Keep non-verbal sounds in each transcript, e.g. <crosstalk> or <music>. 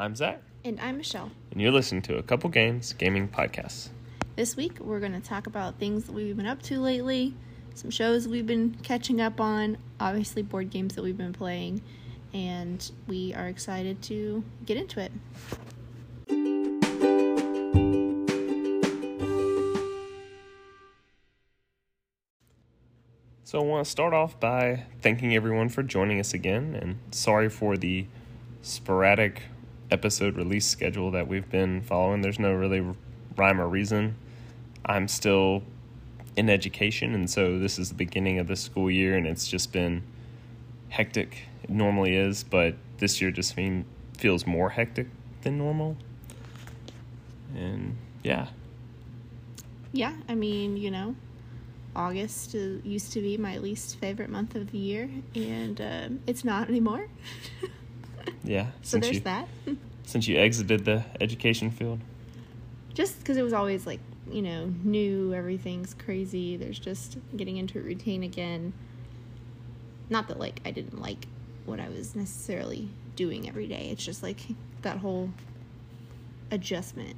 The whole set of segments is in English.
I'm Zach, And I'm Michelle. and you're listening to a couple games gaming podcasts. This week we're going to talk about things that we've been up to lately, some shows we've been catching up on, obviously board games that we've been playing, and we are excited to get into it. So I want to start off by thanking everyone for joining us again, and sorry for the sporadic episode release schedule that we've been following. There's no really rhyme or reason. I'm still in education, and so this is the beginning of the school year, and it's just been hectic. It normally is, but this year just feels more hectic than normal. And yeah, Yeah, I mean, you know, August used to be my least favorite month of the year, and um, it's not anymore. <laughs> yeah. so there's you, that. <laughs> Since you exited the education field. just because it was always like you know new everything's crazy there's just getting into a routine again not that like i didn't like what i was necessarily doing every day it's just like that whole adjustment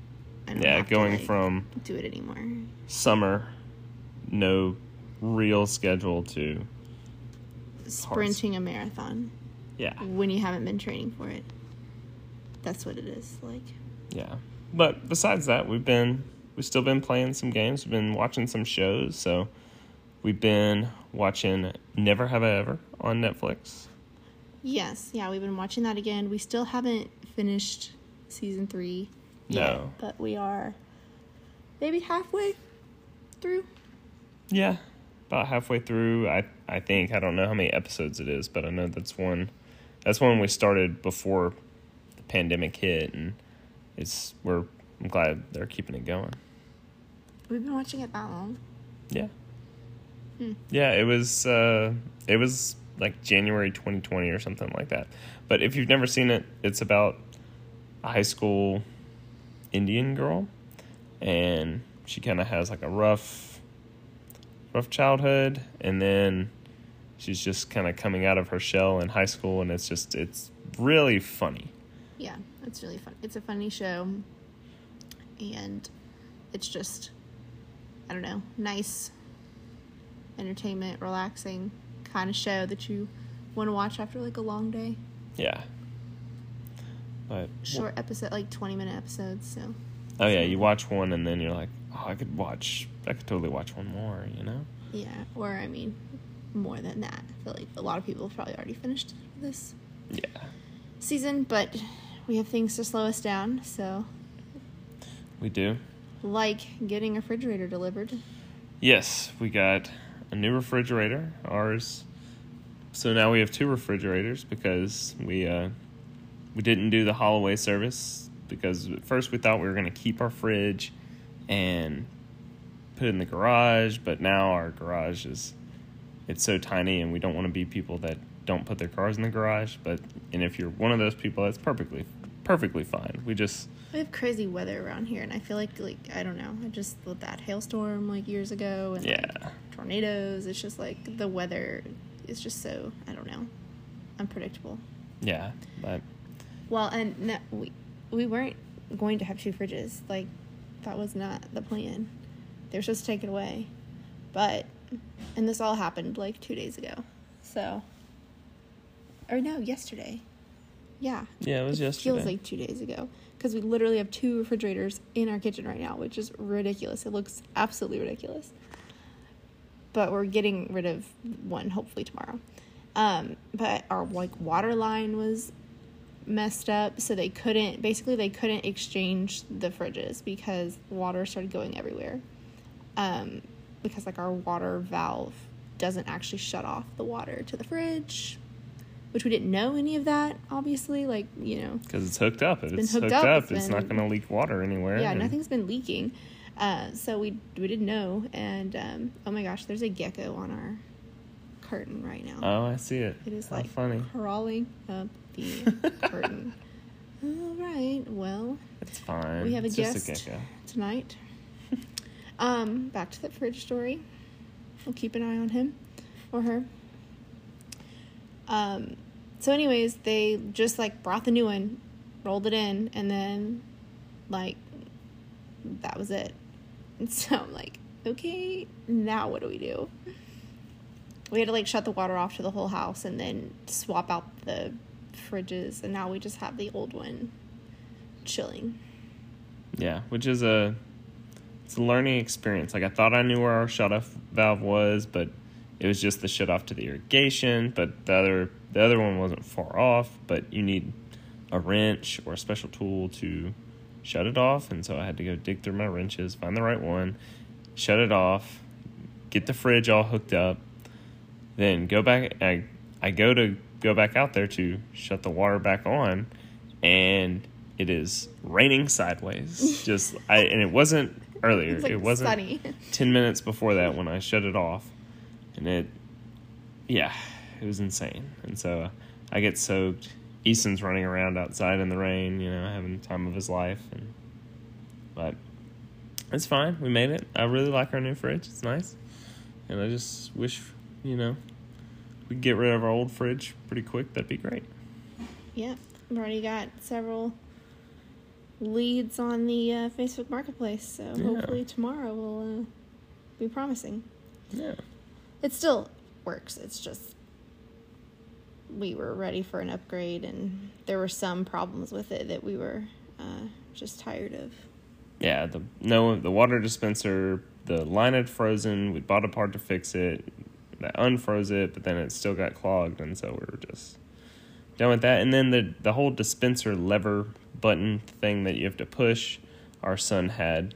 Yeah, have to, going like, from do it anymore summer, no real schedule to sprinting a marathon yeah, when you haven't been training for it that's what it is like yeah. But besides that, we've been we've still been playing some games. We've been watching some shows. So we've been watching Never Have I Ever on Netflix. yes yeah we've been watching that again we still haven't finished season three yet, No. but we are maybe halfway through. Yeah, about halfway through. I I think I don't know how many episodes it is, but I know that's one. That's when we started before the pandemic hit, and it's we're I'm glad they're keeping it going. We've been watching it that long. Yeah. Hmm. Yeah, it was uh it was like January 2020 or something like that. But if you've never seen it, it's about a high school Indian girl and she kind of has like a rough rough childhood and then she's just kind of coming out of her shell in high school and it's just it's really funny. Yeah, it's really fun. It's a funny show, and it's just, I don't know, nice, entertainment, relaxing kind of show that you want to watch after like a long day. Yeah. But Short episode, like twenty minute episodes. So oh yeah, you watch one and then you're like, "Oh, I could watch I could totally watch one more," you know? yeah, or I mean, more than that. I feel like a lot of people have probably already finished this Yeah. season, but we have things to slow us down. So, We do. like getting a refrigerator delivered. Yes, we got a new refrigerator. Ours. So now we have two refrigerators because we uh, we didn't do the Holloway service because at first we thought we were going to keep our fridge and put it in the garage, but now our garage is it's so tiny and we don't want to be people that don't put their cars in the garage. But and if you're one of those people, that's perfectly perfectly fine. We just We have crazy weather around here, and I feel like like I don't know. I just with that hailstorm like years ago, and like, yeah tornadoes. It's just like the weather is just so I don't know, unpredictable. yeah. But Well, and no, we we weren't going to have two fridges. Like that was not the plan. They were supposed to take it away, but and this all happened like two days ago. So, or no, yesterday. Yeah, yeah, it was yesterday. feels like two days ago because we literally have two refrigerators in our kitchen right now, which is ridiculous. It looks absolutely ridiculous. But we're getting rid of one hopefully tomorrow. Um, but our like water line was messed up, so they couldn't basically they couldn't exchange the fridges because water started going everywhere. Um, because like our water valve doesn't actually shut off the water to the fridge, which we didn't know any of that. Obviously, like you know, Because it's hooked up. Been it's hooked hooked, up, up, it's it's not been- going to leak water anywhere. yeah, and- nothing's been leaking. Uh, so we we didn't know, and um, oh my gosh, there's a gecko on our curtain right now. Oh, I see it. it is How like funny. crawling up the <laughs> curtain. All right, well, It's fine. we have a it's guest Just a gecko. tonight. Um, back to the fridge story. We'll keep an eye on him or her. Um, so, anyways, they just like brought the new one rolled it in, and then like that was it. And <laughs> so I'm like, okay, now what do we do? We had to like shut the water off to the whole house and then swap out the fridges, and now we just have the old one chilling. Yeah, which is a it's a learning experience. Like I thought I knew where our shut off valve was, but it was just the shut off to the irrigation. But the other the other one wasn't far off. But you need a wrench or a special tool to shut it off, and so I had to go dig through my wrenches, find the right one, shut it off, get the fridge all hooked up, then go back. I I go to go back out there to shut the water back on, and it is raining sideways. <laughs> Just I and it wasn't earlier. Like it wasn't sunny. <laughs> ten minutes before that when I shut it off, and it, yeah, it was insane. And so uh, I get soaked. Easton's running around outside in the rain, you know, having the time of his life, and but it's fine. We made it. I really like our new fridge. It's nice, and I just wish, you know, we could get rid of our old fridge pretty quick. That'd be great. Yeah, I've already got several leads on the uh, Facebook Marketplace, so Yeah. hopefully tomorrow will uh, be promising. Yeah. It still works. It's just we were ready for an upgrade, and there were some problems with it that we were uh, just tired of. Yeah, the no the water dispenser, the line had frozen. We bought a part to fix it. That unfroze it, but then it still got clogged, and so we were just done with that. And then the the whole dispenser lever button thing that you have to push, our son had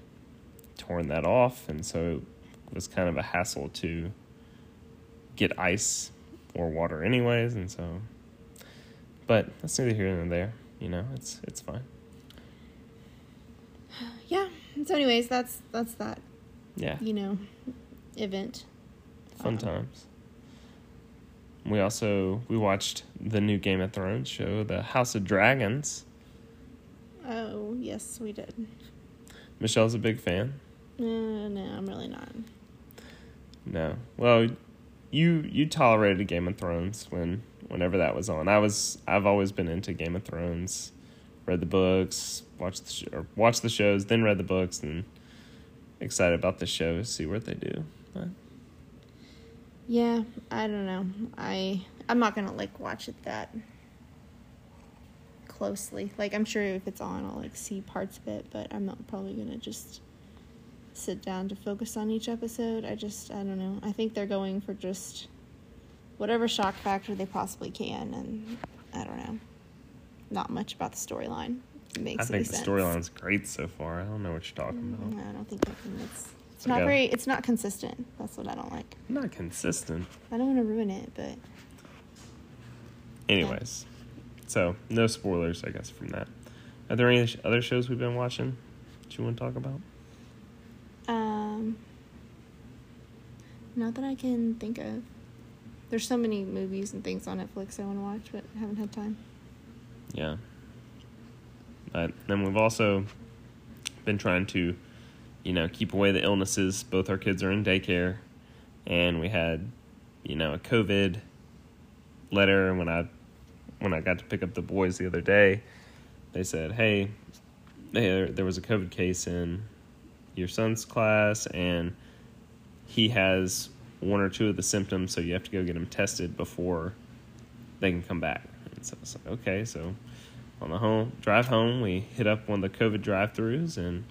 torn that off, and so it was kind of a hassle to get ice or water anyways, and so. But that's neither here nor there. You know, it's it's fine. <sighs> Yeah. So, anyways, that's that's that. Yeah. You know, event. fun Um, times. We also we watched the new Game of Thrones show, The House of Dragons. Oh yes, we did. Michelle's a big fan. Uh, no, I'm really not. No, well, you you tolerated Game of Thrones when whenever that was on. I was I've always been into Game of Thrones, read the books, watched the sh- or watched the shows, then read the books, and excited about the show, see what they do. But Yeah, I don't know. I I'm not gonna like watch it that closely. Like I'm sure if it's on, I'll like see parts of it, but I'm not probably gonna just sit down to focus on each episode. I just I don't know. I think they're going for just whatever shock factor they possibly can, and I don't know. Not much about the storyline. Makes I think the storyline's great so far. I don't know what you're talking Mm, about. I don't think I can- it's it's not very it's not consistent. That's what I don't like. Not consistent. I don't want to ruin it, but Anyways, so no spoilers, I guess, from that. Are there any other shows we've been watching that you want to talk about? Um, not that I can think of. There's so many movies and things on Netflix I want to watch, but I haven't had time. Yeah. But then we've also been trying to, you know, keep away the illnesses. Both our kids are in daycare, and we had, you know, a COVID letter when I when I got to pick up the boys the other day. They said, "Hey, there there was a COVID case in your son's class, and he has one or two of the symptoms, so you have to go get him tested before they can come back." And so I was like, "Okay, so." on the home drive home, we hit up one of the COVID drive-throughs, and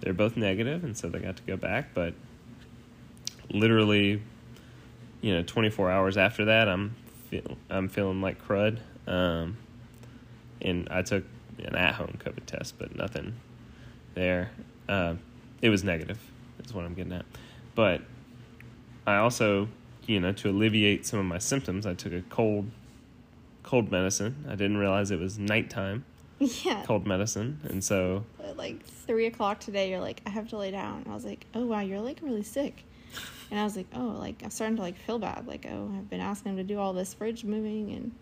they're both negative, and so they got to go back. But literally, you know, 24 hours after that, I'm feel, I'm feeling like crud. Um, and I took an at-home COVID test, but nothing there. Uh, it was negative, is what I'm getting at. But I also, you know, to alleviate some of my symptoms, I took a cold cold medicine. I didn't realize it was nighttime <laughs> Yeah. cold medicine, and so At like three o'clock today, you're like, I have to lay down. And I was like, oh wow, you're like really sick. And I was like, oh, like I'm starting to like feel bad. Like, oh, I've been asking him to do all this fridge moving and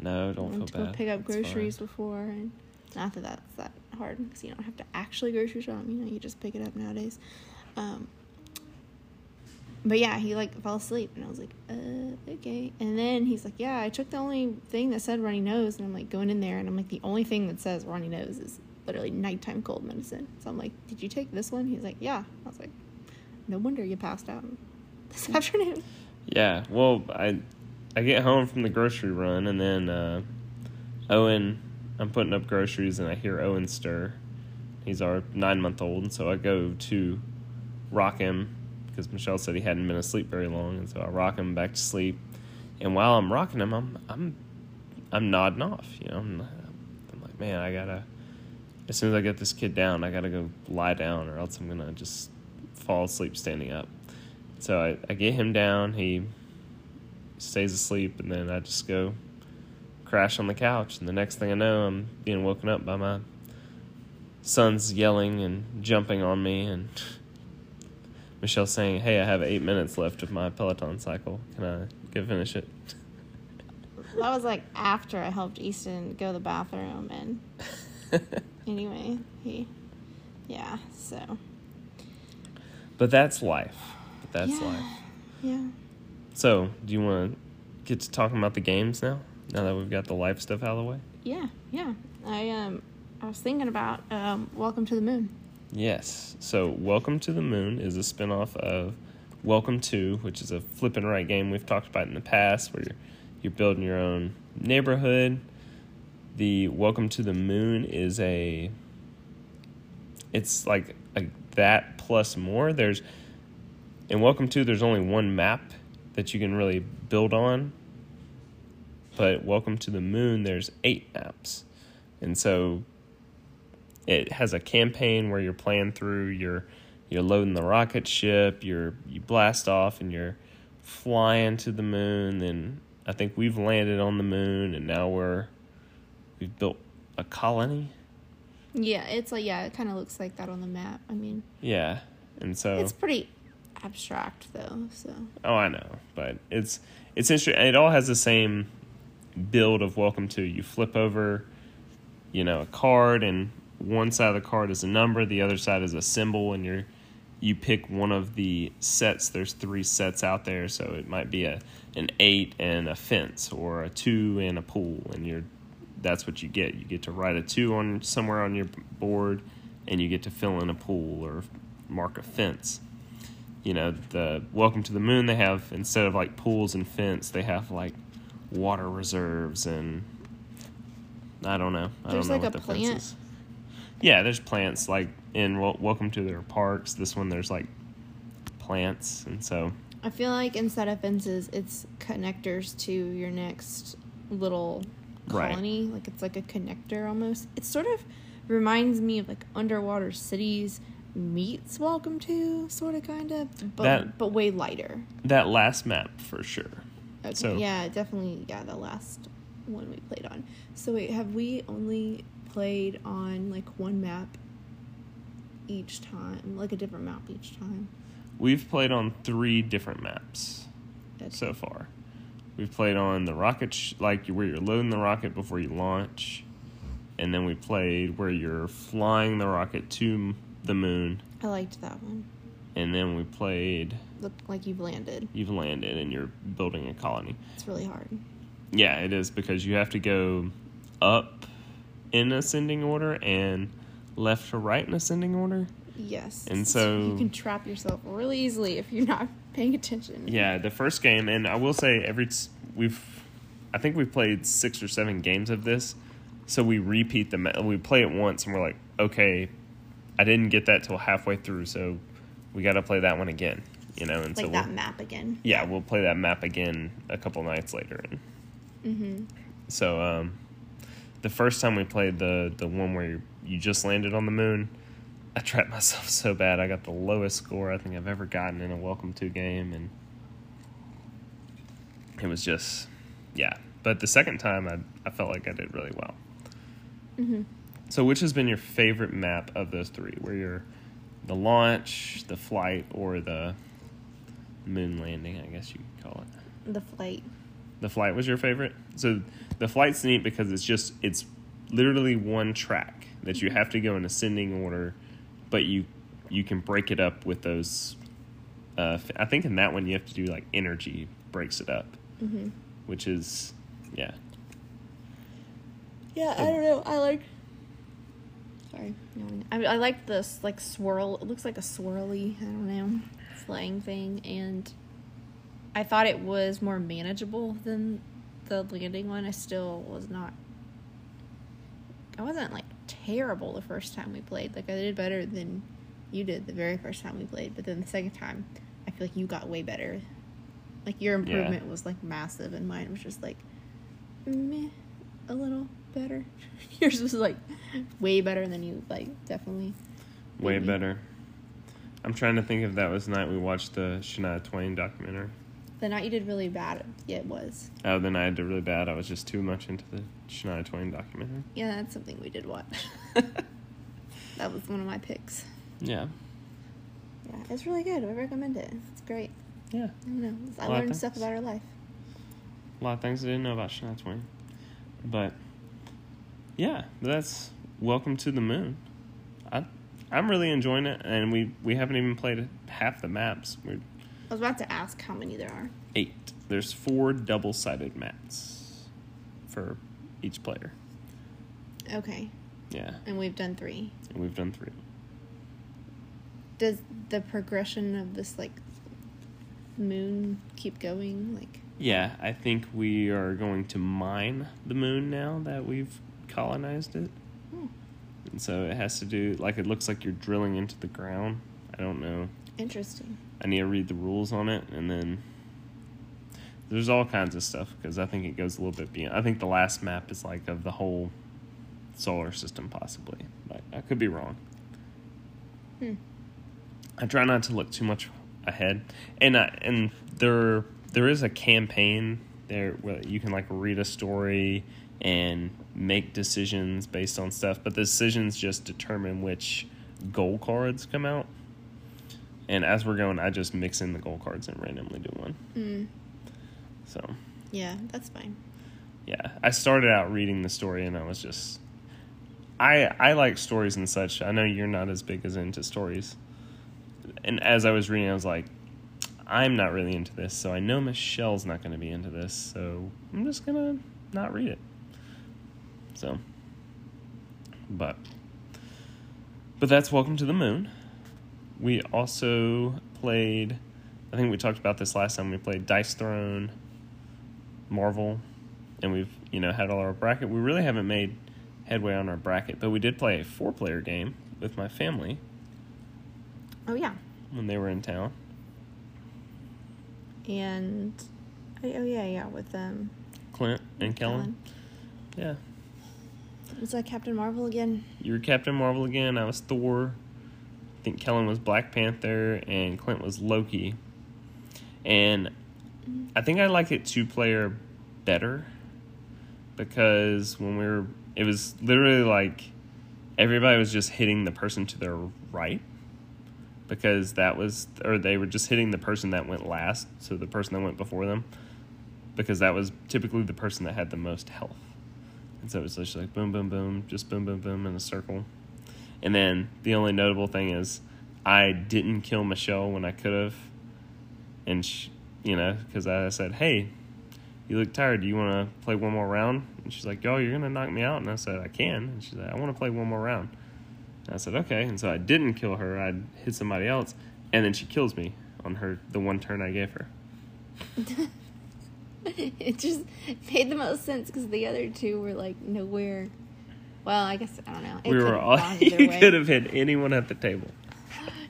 no, don't went to feel go bad. pick up It's fine. groceries before. And not that that's that hard because you don't have to actually grocery shop. You know, you just pick it up nowadays. Um, but yeah, he like fell asleep, and I was like, uh, okay. And then he's like, yeah, I took the only thing that said runny nose, and I'm like going in there, and I'm like, the only thing that says runny nose is literally nighttime cold medicine. So I'm like, did you take this one? He's like, yeah. I was like, no wonder you passed out this <laughs> afternoon. Yeah, well, I I get home from the grocery run, and then uh, Owen, I'm putting up groceries, and I hear Owen stir. He's our nine month old, and so I go to rock him because Michelle said he hadn't been asleep very long, and so I rock him back to sleep. And while I'm rocking him, I'm I'm I'm nodding off. You know, I'm, I'm like, man, I gotta. As soon as I get this kid down, I gotta go lie down, or else I'm gonna just fall asleep standing up. So I, I get him down. He stays asleep, and then I just go crash on the couch. And the next thing I know, I'm being woken up by my son's yelling and jumping on me, and <laughs> Michelle saying, "Hey, I have eight minutes left of my Peloton cycle. Can I go finish it?" That was like after I helped Easton go to the bathroom, and <laughs> anyway, he, yeah, so. But that's life. But that's yeah. life. Yeah. So, do you want to get to talking about the games now? Now that we've got the life stuff out of the way. Yeah, yeah. I um, I was thinking about um, Welcome to the Moon. Yes. So, Welcome to the Moon is a spinoff of Welcome to, which is a flip and write game we've talked about in the past, where you're you're building your own neighborhood. The Welcome to the Moon is a it's like a, that plus more. There's in Welcome to there's only one map that you can really build on. But Welcome to the Moon there's eight maps. And so it has a campaign where you're playing through you're you're loading the rocket ship, you're you blast off and you're flying to the moon and I think we've landed on the moon and now we're we've built a colony. Yeah, it's like yeah, it kind of looks like that on the map. I mean, Yeah. And so it's pretty abstract though. So Oh, I know, but it's it's interesting. It all has the same build of welcome to. You flip over, you know, a card, and one side of the card is a number, the other side is a symbol, and you're you pick one of the sets. There's three sets out there, so it might be a an eight and a fence, or a two and a pool, and you're that's what you get. You get to write a two on somewhere on your board, and you get to fill in a pool or mark a fence you know the welcome to the moon they have instead of like pools and fence they have like water reserves and i don't know i There's don't know like what a the fence plant. is yeah there's plants like in welcome to their parks this one there's like plants and so I feel like instead of fences, it's connectors to your next little Right. colony. Like it's like a connector almost. It sort of reminds me of like underwater cities meets Welcome to, sort of, kind of, but That- but way lighter. that last map for sure Okay. So- yeah, definitely. Yeah, the last one we played on. So wait, have we only played on like one map each time, like a different map each time? we've played on three different maps That's- so far we've played on the rocket sh- like where you're loading the rocket before you launch and then we played where you're flying the rocket to the moon I liked that one. and then we played Look like you've landed. you've landed and you're building a colony It's really hard. yeah it is because you have to go up in ascending order and left to right in ascending order Yes. And so- you can trap yourself really easily if you're not <laughs> paying attention. yeah the first game and i will say every t- we've i think we've played six or seven games of this so we repeat the we play it once and we're like okay i didn't get that till halfway through so we got to play that one again you know and Like so that we'll, map again. yeah we'll play that map again a couple nights later and Mm-hmm. So um, the first time we played the the one where you, you just landed on the moon, I trapped <laughs> myself so bad. I got the lowest score I think I've ever gotten in a Welcome to game, and it was just yeah. But the second time, I I felt like I did really well. Mm-hmm. So which has been your favorite map of those three? Where you're the launch, the flight, or the moon landing? I guess you could call it. The flight. The flight was your favorite. So the flight's neat because it's just it's literally one track that you have to go in ascending order, but you you can break it up with those Uh, I think in that one you have to do like energy breaks it up, Mm-hmm. which is yeah. Yeah, I don't know. I like. Sorry, I I like this like swirl. It looks like a swirly. I don't know, flying thing, and I thought it was more manageable than the landing one. I still was not. I wasn't like terrible the first time we played. Like I did better than you did the very first time we played, but then the second time, I feel like you got way better. Like your Yeah. improvement was like massive, and mine was just like meh, a little better. <laughs> Yours was like way better than you like definitely. Way Mhm. better. I'm trying to think if that was the night we watched the Shania Twain documentary. The night you did really bad, yeah, it was. Oh, then I did really bad. I was just too much into the Shania Twain documentary. Yeah, that's something we did watch. <laughs> that was one of my picks. Yeah. Yeah, it's really good. I recommend it. It's great. Yeah. I don't know. I learned stuff about her life. A lot of things I didn't know about Shania Twain. But yeah, that's Welcome to the Moon. I I'm really enjoying it and we we haven't even played half the maps. We're I was about to ask how many there are. eight. There's four double-sided mats for each player. Okay, Yeah. and we've done three. And we've done 3. Does the progression of this like moon keep going? Like, Yeah, I think we are going to mine the moon now that we've colonized it. hmm, And so it has to do like it looks like you're drilling into the ground. I don't know. interesting. I need to read the rules on it and then there's all kinds of stuff because I think it goes a little bit beyond. I think the last map is like of the whole solar system possibly. But I could be wrong. Hmm. I try not to look too much ahead, and I, and there there is a campaign there where you can like read a story and make decisions based on stuff, but the decisions just determine which goal cards come out. And as we're going, I just mix in the goal cards and randomly do one. Mm, So yeah, that's fine. yeah, I started out reading the story and I was just I I like stories and such. I know you're not as big as into stories. And as I was reading, I was like, I'm not really into this, so I know Michelle's not going to be into this, so I'm just going to not read it. So, but but that's Welcome to the Moon. We also played I think we talked about this last time we played Dice Throne, Marvel, and we've you know had all our bracket. We really haven't made headway on our bracket, but we did play a four player game with my family Oh yeah, when they were in town. and oh oh, yeah, yeah, with them. Clint and Kellen. Yeah. Was that Captain Marvel again? You were Captain Marvel again. I was Thor. I think Kellen was Black Panther and Clint was Loki. And I think I like it two player better because when we were, it was literally like everybody was just hitting the person to their right because that was, or they were just hitting the person that went last, so the person that went before them, because that was typically the person that had the most health. And so it was just like boom, boom, boom, just boom, boom, boom in a circle. And then the only notable thing is I didn't kill Michelle when I could have. And, she, you know, because I said, hey, you look tired. Do you want to play one more round? And she's like, yo, you're going to knock me out? And I said, I can. And she's like, I want to play one more round. And I said, okay. And so I didn't kill her. I hit somebody else. And then she kills me on her the one turn I gave her. <laughs> <laughs> it just made the most sense because the other two were like nowhere. Well, I guess I don't know. It we were all, <laughs> you way. could have hit anyone at the table.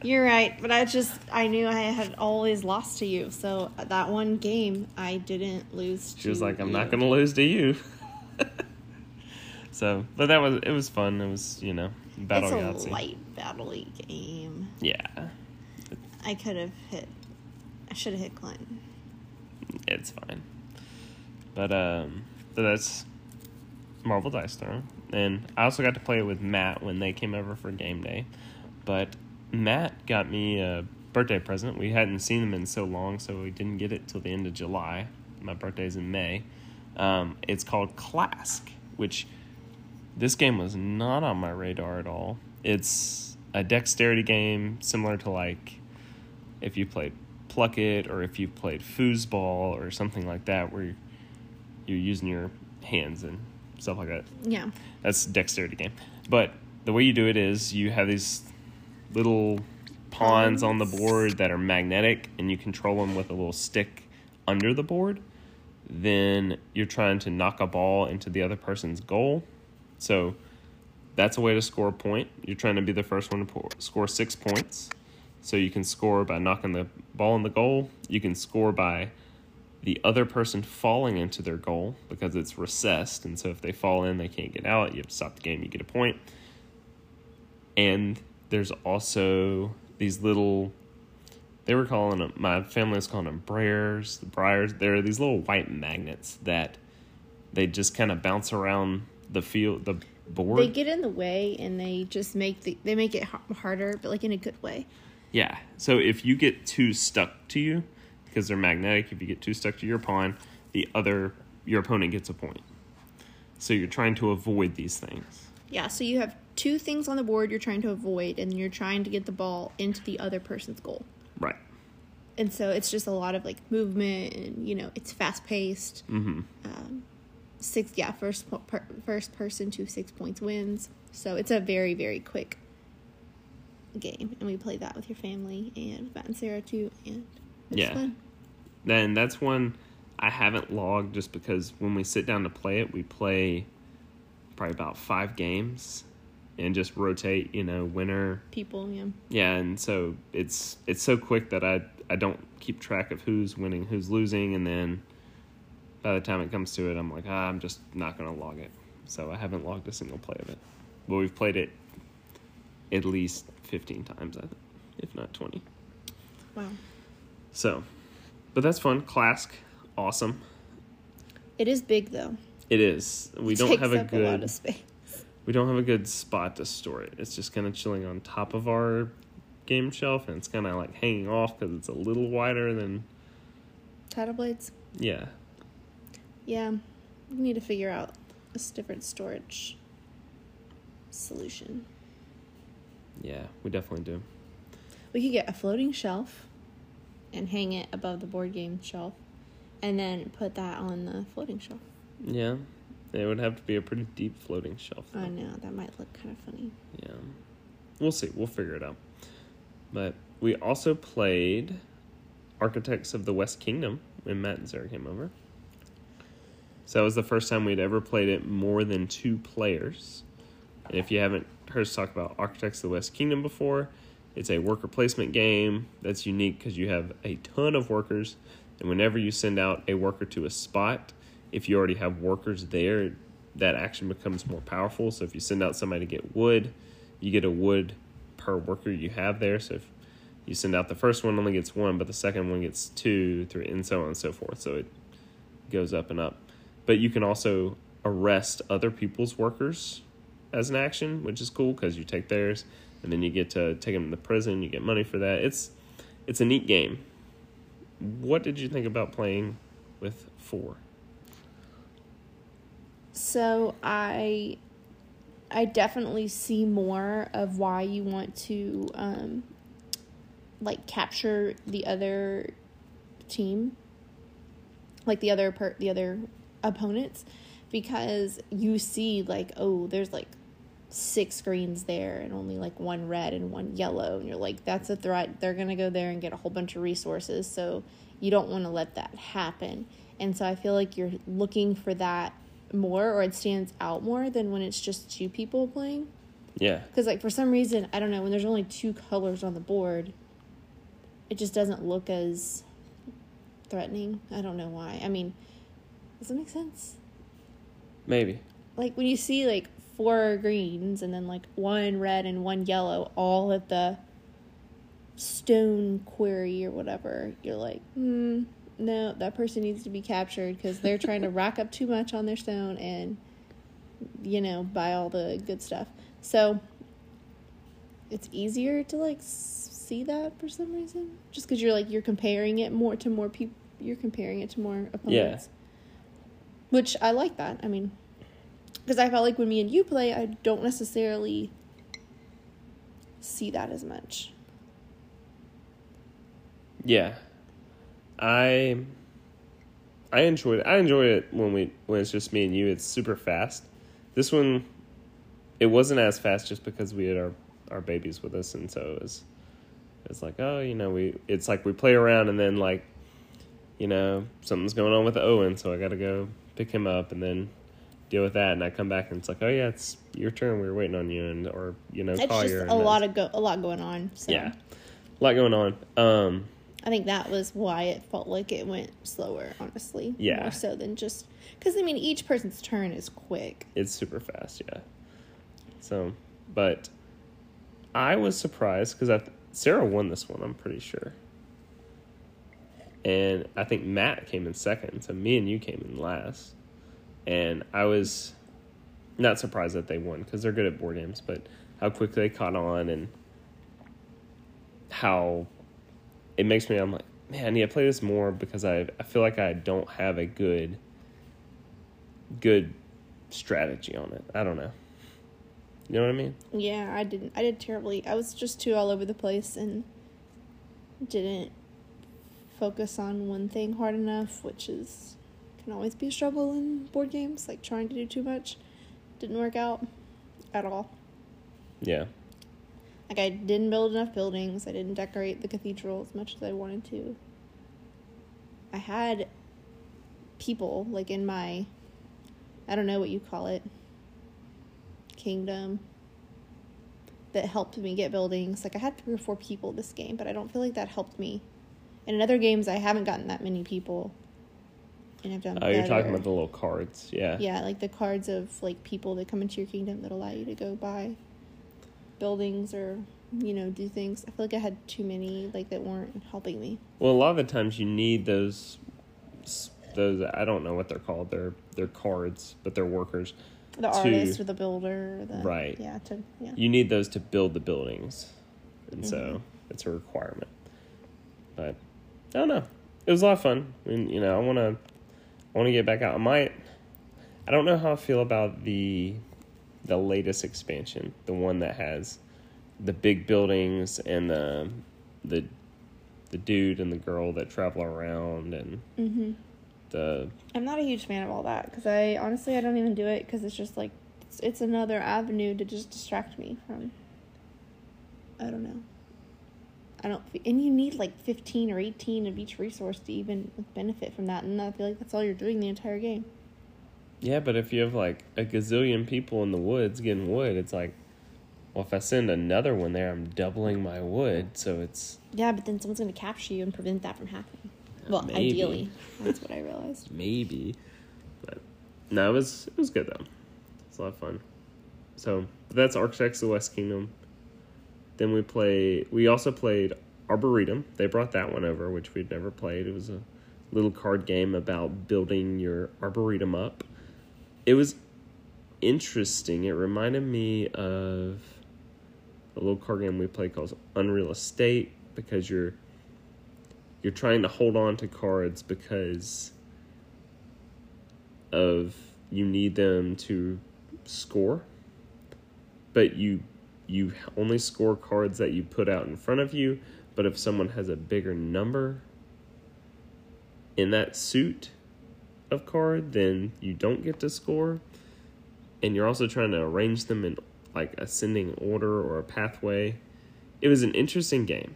You're right, but I just I knew I had always lost to you, so that one game I didn't lose. To She was like, I'm you. not going to lose to you. <laughs> so, but that was, it was fun. It was, you know, battle It's a Yahtzee. light battle game. Yeah, I could have hit. I should have hit Clinton. it's fine. But, um, but that's Marvel Dice Throne. And I also got to play it with Matt when they came over for game day. But Matt got me a birthday present. We hadn't seen him in so long, so we didn't get it till the end of July. My birthday's in May. Um, it's called KLASK, which this game was not on my radar at all. It's a dexterity game similar to like if you played pluck it or if you've played foosball or something like that where you're using your hands and stuff like that. Yeah. That's dexterity game. But the way you do it is you have these little pawns on the board that are magnetic and you control them with a little stick under the board. Then you're trying to knock a ball into the other person's goal. So that's a way to score a point. You're trying to be the first one to po- score six points. So you can score by knocking the ball in the goal. You can score by the other person falling into their goal because it's recessed. And so if they fall in, they can't get out. You have to stop the game, you get a point. And there's also these little, they were calling them, my family was calling them Briars, the Briars. They're these little white magnets that they just kind of bounce around the field, the board. They get in the way and they just make the they make it harder, but like in a good way. Yeah. So if you get too stuck to you, because they're magnetic, if you get two stuck to your pawn, the other your opponent gets a point. So you're trying to avoid these things. Yeah, so you have two things on the board you're trying to avoid, and you're trying to get the ball into the other person's goal. Right. And so it's just a lot of like movement, and you know it's fast paced. Mm-hmm. Um, six, yeah, first per, first person to six points wins. So it's a very very quick game, and we play that with your family and Matt and Sarah too, and it's Yeah. fun. Then that's one I haven't logged just because when we sit down to play it, we play probably about five games and just rotate, you know, winner. People, yeah, Yeah, and so it's it's so quick that I I don't keep track of who's winning, who's losing, and then by the time it comes to it, I'm like, ah, I'm just not gonna log it. So I haven't logged a single play of it. But we've played it at least 15 times, I think, if not 20. wow. So, but that's fun. KLASK, awesome. It is big though. It is. We It don't have a a good space. we don't have a good spot to store it. It's just kind of chilling on top of our game shelf, and it's kind of like hanging off because it's a little wider than Tidal Blades. yeah. Yeah, we need to figure out a different storage solution. Yeah, we definitely do. We could get a floating shelf and hang it above the board game shelf, and then put that on the floating shelf. Yeah, it would have to be a pretty deep floating shelf. Though. I know that might look kind of funny. Yeah, we'll see. We'll figure it out. But we also played Architects of the West Kingdom when Matt and Sarah came over. So that was the first time we'd ever played it more than two players. And if you haven't heard us talk about Architects of the West Kingdom before, it's a worker placement game that's unique because you have a ton of workers. And whenever you send out a worker to a spot, if you already have workers there, that action becomes more powerful. So if you send out somebody to get wood, you get a wood per worker you have there. So if you send out the first one only gets one, but the second one gets two, three, and so on and so forth. So it goes up and up. But you can also arrest other people's workers as an action, which is cool because you take theirs and then you get to take them to the prison. You get money for that. It's it's a neat game. What did you think about playing with four? So I, I definitely see more of why you want to, um, like capture the other team, like the other per the other opponents, because you see like oh there's like six greens there and only like one red and one yellow and you're like that's a threat. They're going to go there and get a whole bunch of resources so you don't want to let that happen. And so i feel like you're looking for that more or it stands out more than when it's just two people playing. Yeah, because like for some reason i don't know when there's only two colors on the board it just doesn't look as threatening. I don't know why. I mean does that make sense? Maybe. like when you see like four greens and then like one red and one yellow all at the stone quarry or whatever. You're like hmm no that person needs to be captured because they're trying to <laughs> rack up too much on their stone and you know buy all the good stuff. So it's easier to like see that for some reason? Just because you're like you're comparing it more to more people you're comparing it to more opponents. Which i like that. I mean because I felt like when me and you play, I don't necessarily see that as much. Yeah, I I enjoyed it. I enjoy it when we when it's just me and you. It's super fast. This one, it wasn't as fast just because we had our our babies with us, and so it was it's like oh you know we it's like we play around and then like you know something's going on with Owen, so I got to go pick him up and then deal with that, and I come back and it's like oh yeah it's your turn. We were waiting on you, and or you know It's call just a lot of go- a lot going on. So yeah, a lot going on. Um, I think that was why it felt like it went slower, honestly. Yeah. More so than just because I mean each person's turn is quick. it's super fast, yeah. So, but I was surprised because I Sarah won this one. I'm pretty sure, and I think Matt came in second. So me and you came in last, and I was not surprised that they won because they're good at board games. But how quickly they caught on and how it makes me. I'm like, man, I need to play this more because I I feel like I don't have a good good strategy on it. I don't know. You know what I mean? Yeah, I didn't. I did terribly. I was just too all over the place and didn't focus on one thing hard enough, which is can always be a struggle in board games. Like trying to do too much didn't work out at all. Yeah. Like I didn't build enough buildings. I didn't decorate the cathedral as much as I wanted to. I had people like in my I don't know what you call it kingdom that helped me get buildings. Like I had three or four people this game, but I don't feel like that helped me. And in other games I haven't gotten that many people. And I've done Oh, you're talking about the little cards. Yeah. Yeah, like the cards of like people that come into your kingdom that allow you to go buy buildings or you know do things. I feel like I had too many like that weren't helping me. Well, a lot of the times you need those those I don't know what they're called. They're they're cards, but they're workers. The To- artist or the builder. The, Right. Yeah. To yeah. You need those to build the buildings. And Mhm. so it's a requirement. But I don't know. It was a lot of fun. And you know, I want to I want to get back out. I might I don't know how I feel about the the latest expansion, the one that has the big buildings and the the the dude and the girl that travel around and mm-hmm. the I'm not a huge fan of all that because I honestly I don't even do it because it's just like it's, it's another avenue to just distract me from. I don't know. I don't, and you need like 15 or 18 of each resource to even benefit from that, and I feel like that's all you're doing the entire game. Yeah, but if you have like a gazillion people in the woods getting wood, it's like, well, if I send another one there, I'm doubling my wood. So it's Yeah, but then someone's going to capture you and prevent that from happening. Well, Maybe. ideally, that's what I realized. <laughs> maybe, but no, it was it was good though. It's a lot of fun. So that's Architects of the West Kingdom. Then we play. We also played Arboretum. They brought that one over, which we'd never played. It was a little card game about building your arboretum up. It was interesting. It reminded me of a little card game we played called Unreal Estate because you're you're trying to hold on to cards because of you need them to score but you you only score cards that you put out in front of you but if someone has a bigger number in that suit of card then you don't get to score. And you're also trying to arrange them in like ascending order or a pathway. It was an interesting game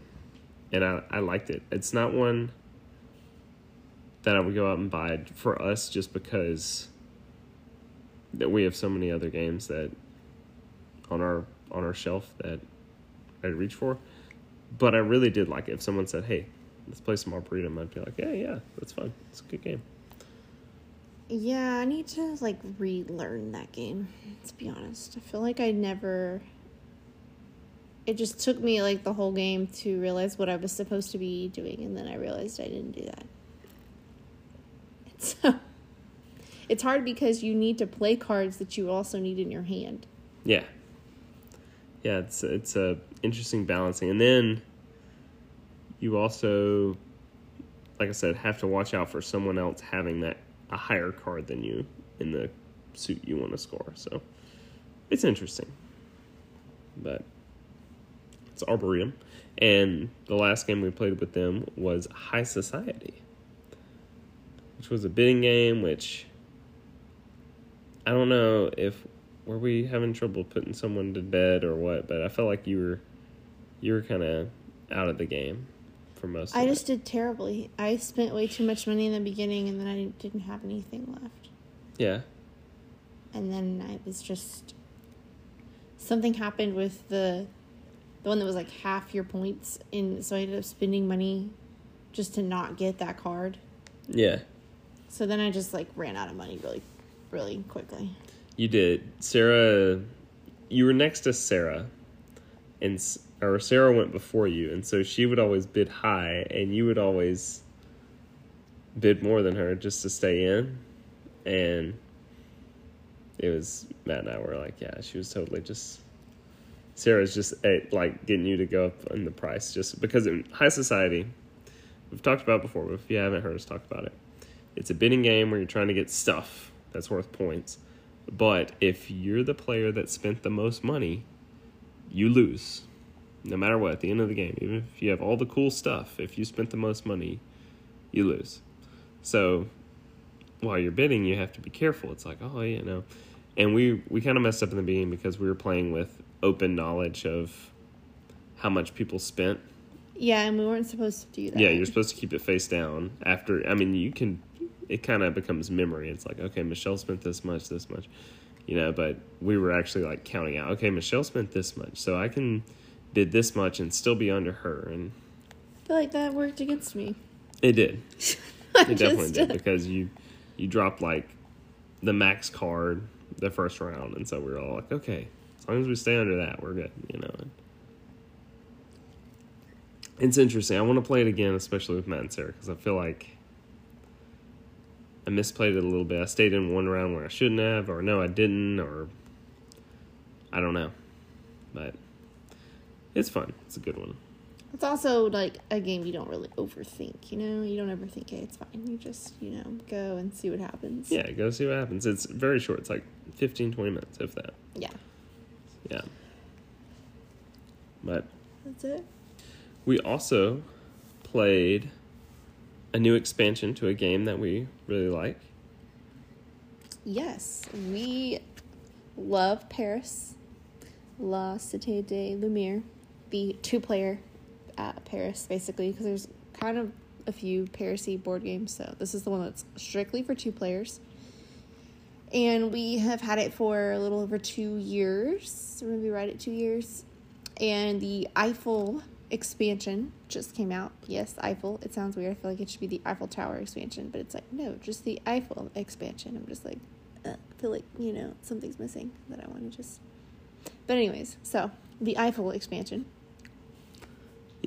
and I, I liked it. It's not one that I would go out and buy for us just because that we have so many other games that on our on our shelf that I'd reach for. But I really did like it. If someone said, "Hey, let's play some Arboretum," I'd be like, "Yeah, yeah, that's fun. It's a good game." Yeah, I need to like relearn that game. To be honest, I feel like I never. It just took me like the whole game to realize what I was supposed to be doing, and then I realized I didn't do that. <laughs> It's it's hard because you need to play cards that you also need in your hand. Yeah, yeah. It's it's a interesting balancing, and then you also, like I said, have to watch out for someone else having that a higher card than you in the suit you want to score. So it's interesting, but it's Arboretum, and the last game we played with them was High Society. which was a bidding game, which I don't know if were we having trouble putting someone to bed or what, but I felt like you were you were kind of out of the game for most. I of just it. did terribly. I spent way too much money in the beginning, and then I didn't have anything left. yeah And then I was just something happened with the the one that was like half your points, and so I ended up spending money just to not get that card. yeah So then I just like ran out of money really, really quickly. You did Sarah. You were next to Sarah, and or Sarah went before you, and so she would always bid high, and you would always bid more than her just to stay in, and it was Matt and I were like, yeah, she was totally just. Sarah's just eh, like getting you to go up in the price just because in high society, we've talked about before, but if you haven't heard us talk about it, it's a bidding game where you're trying to get stuff that's worth points. But if you're the player that spent the most money, you lose. No matter what, at the end of the game, even if you have all the cool stuff, if you spent the most money, you lose. So while you're bidding, you have to be careful. It's like, oh, you know. And we, we kind of messed up in the beginning because we were playing with open knowledge of how much people spent. Yeah, and we weren't supposed to do that. Yeah, you're supposed to keep it face down. After, I mean, you can. It kind of becomes memory. It's like, okay, Michelle spent this much, this much, you know. But we were actually like counting out. Okay, Michelle spent this much, so I can bid this much and still be under her, and I feel like that worked against me. it did. <laughs> It definitely did because you you dropped like the max card the first round, and so we were all like, okay, as long as we stay under that, we're good, you know. And it's interesting. I want to play it again, especially with Matt and Sarah, because I feel like I misplayed it a little bit. I stayed in one round where I shouldn't have, or no, I didn't, or I don't know, but it's fun. It's a good one. It's also like a game you don't really overthink, you know? You don't ever think, hey, it's fine. You just, you know, go and see what happens. Yeah, go see what happens. It's very short. It's like 15, 20 minutes, if that. Yeah. Yeah. But That's it. we also played a new expansion to a game that we really like. Yes, we love Paris. La Cité de Lumière, the two player Paris, basically, because there's kind of a few Parisy board games. So this is the one that's strictly for two players. And we have had it for a little over two years, maybe right at two years. And the Eiffel expansion just came out. Yes, Eiffel. It sounds weird. I feel like it should be the Eiffel Tower expansion, but it's like, no, just the Eiffel expansion. I'm just like, uh, I feel like, you know, something's missing that I want to just. But, anyways, so the Eiffel expansion.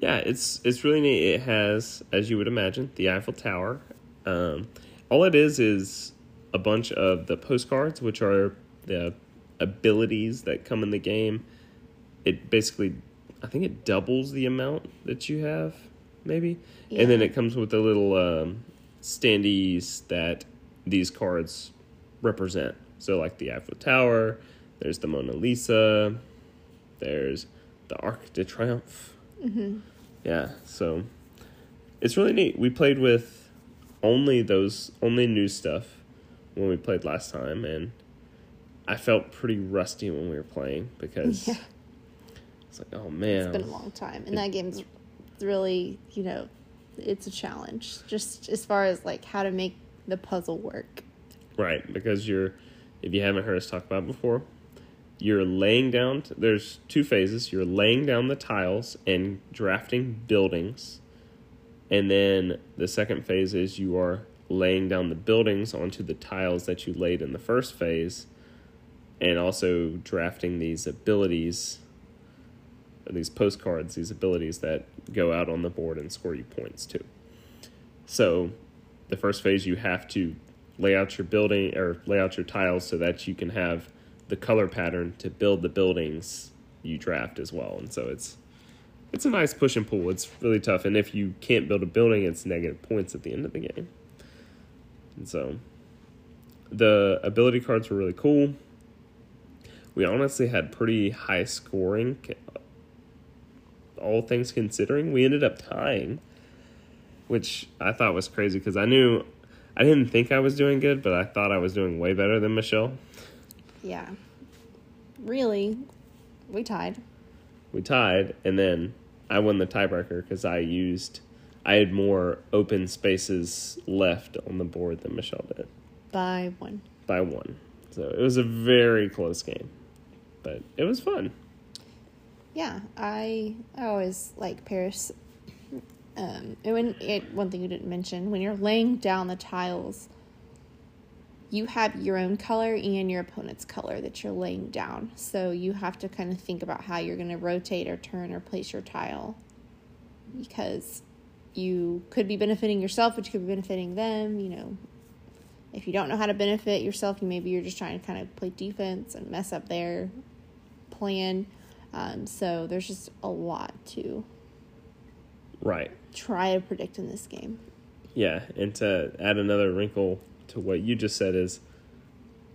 Yeah, it's it's really neat. It has, as you would imagine, the Eiffel Tower. Um, all it is is a bunch of the postcards, which are the abilities that come in the game. It basically, I think it doubles the amount that you have, maybe, and then it comes with the little um, standees that these cards represent. So, like the Eiffel Tower, there's the Mona Lisa, there's the Arc de Triomphe. Mm-hmm. Yeah, so it's really neat. We played with only those only new stuff when we played last time, and I felt pretty rusty when we were playing because <laughs> Yeah. It's like, oh man, It's been a long time. And that game's really, you know, it's a challenge. Just as far as like how to make the puzzle work. right? Because you're, if you haven't heard us talk about it before, you're laying down. There's two phases. You're laying down the tiles and drafting buildings, and then the second phase is you are laying down the buildings onto the tiles that you laid in the first phase, and also drafting these abilities, these postcards, these abilities that go out on the board and score you points too. So, the first phase you have to lay out your building or lay out your tiles so that you can have the color pattern to build the buildings you draft as well. And so it's it's a nice push and pull. It's really tough, and if you can't build a building, it's negative points at the end of the game. And so the ability cards were really cool. We honestly had pretty high scoring, all things considering. We ended up tying, which I thought was crazy because I knew I didn't think I was doing good, but I thought I was doing way better than Michelle. Yeah. Really, we tied. We tied, and then I won the tiebreaker because I used I had more open spaces left on the board than Michelle did By one. by one. So it was a very close game, but it was fun. Yeah, I I always like Paris. Um, and when it one thing you didn't mention when you're laying down the tiles, you have your own color and your opponent's color that you're laying down. So you have to kind of think about how you're going to rotate or turn or place your tile, because you could be benefiting yourself, but you could be benefiting them. You know, if you don't know how to benefit yourself, you maybe you're just trying to kind of play defense and mess up their plan. Um, so there's just a lot to Right. try to predict in this game. Yeah, and to add another wrinkle to what you just said is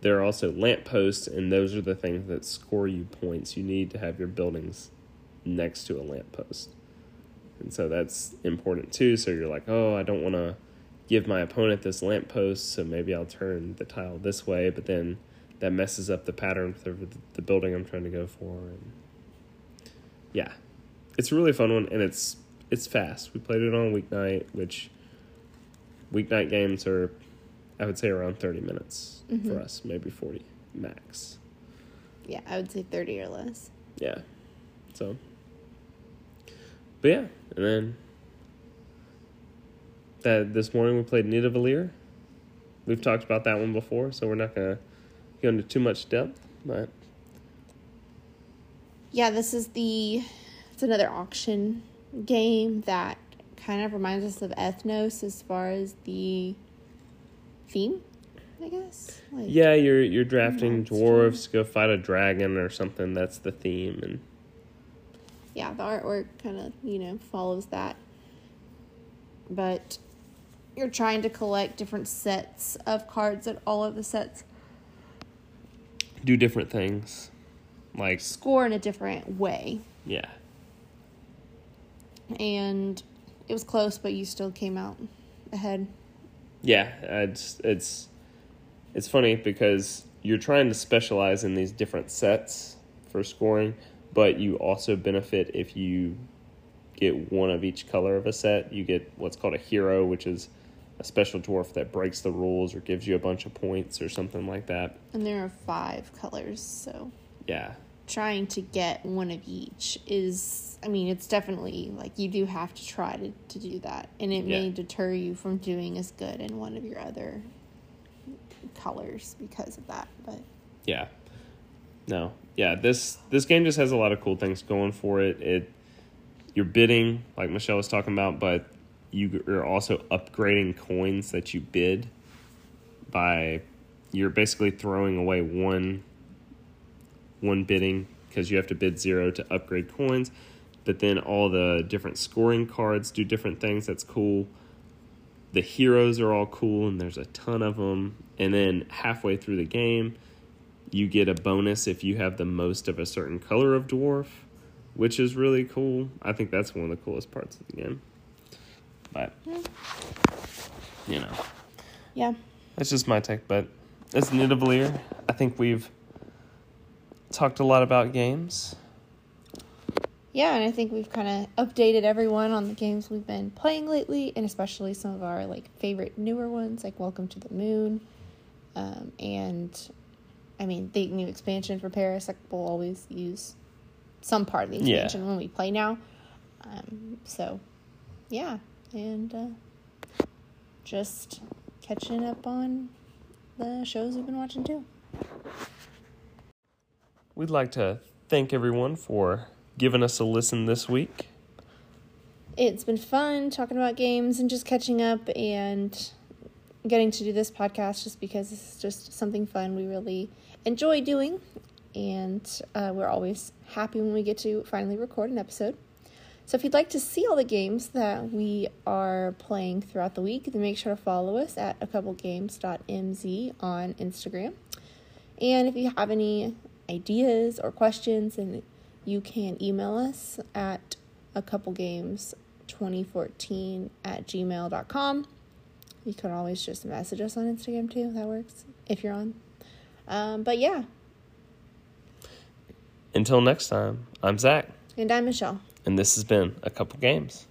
there are also lampposts, and those are the things that score you points. You need to have your buildings next to a lamppost. And so that's important too. So you're like, oh, I don't want to give my opponent this lamppost, so maybe I'll turn the tile this way, but then that messes up the pattern for the, the building I'm trying to go for. And yeah, it's a really fun one, and it's it's fast. We played it on weeknight, which weeknight games are, I would say, around 30 minutes mm-hmm. for us, maybe 40 max. Yeah, I would say 30 or less. Yeah. So, but yeah, and then that this morning we played Nidavellir. We've talked about that one before, so we're not gonna go into too much depth, but Yeah, this is the it's another auction game that kind of reminds us of Ethnos as far as the theme, I guess. Like, yeah, you're you're drafting dwarves to go fight a dragon or something. That's the theme, and yeah, the artwork kind of, you know, follows that. But you're trying to collect different sets of cards that all of the sets do different things. Like score in a different way. yeah, And it was close, but you still came out ahead. Yeah, it's it's it's funny because you're trying to specialize in these different sets for scoring, but you also benefit if you get one of each color of a set. You get what's called a hero, which is a special dwarf that breaks the rules or gives you a bunch of points or something like that. And there are five colors, so Yeah. trying to get one of each is I mean, it's definitely like you do have to try to, to do that. And it may Yeah. deter you from doing as good in one of your other colors because of that. But Yeah. No. Yeah, this this game just has a lot of cool things going for it. It you're bidding, like Michelle was talking about, but you are also upgrading coins that you bid by you're basically throwing away one one bidding because you have to bid zero to upgrade coins. But then all the different scoring cards do different things. That's cool. The heroes are all cool, and there's a ton of them. And then halfway through the game, you get a bonus if you have the most of a certain color of dwarf, which is really cool. I think that's one of the coolest parts of the game. But you know, yeah. that's just my take. But it's Nidavellir. I think we've talked a lot about games. Yeah, and I think we've kind of updated everyone on the games we've been playing lately, and especially some of our like favorite newer ones, like Welcome to the Moon, um, and I mean the new expansion for Paris. Like we'll always use some part of the Yeah. expansion when we play now. Um, so, yeah, and uh, just catching up on the shows we've been watching too. We'd like to thank everyone for giving us a listen this week. it's been fun talking about games and just catching up and getting to do this podcast just because it's just something fun we really enjoy doing. And uh, we're always happy when we get to finally record an episode. So if you'd like to see all the games that we are playing throughout the week then make sure to follow us at a couple games.mz on instagram. And if you have any ideas or questions and you can email us at a couple games 2014 at gmail.com You can always just message us on Instagram too. That works if you're on. Um, but yeah, Until next time, I'm Zach, and I'm Michelle. and this has been a couple games.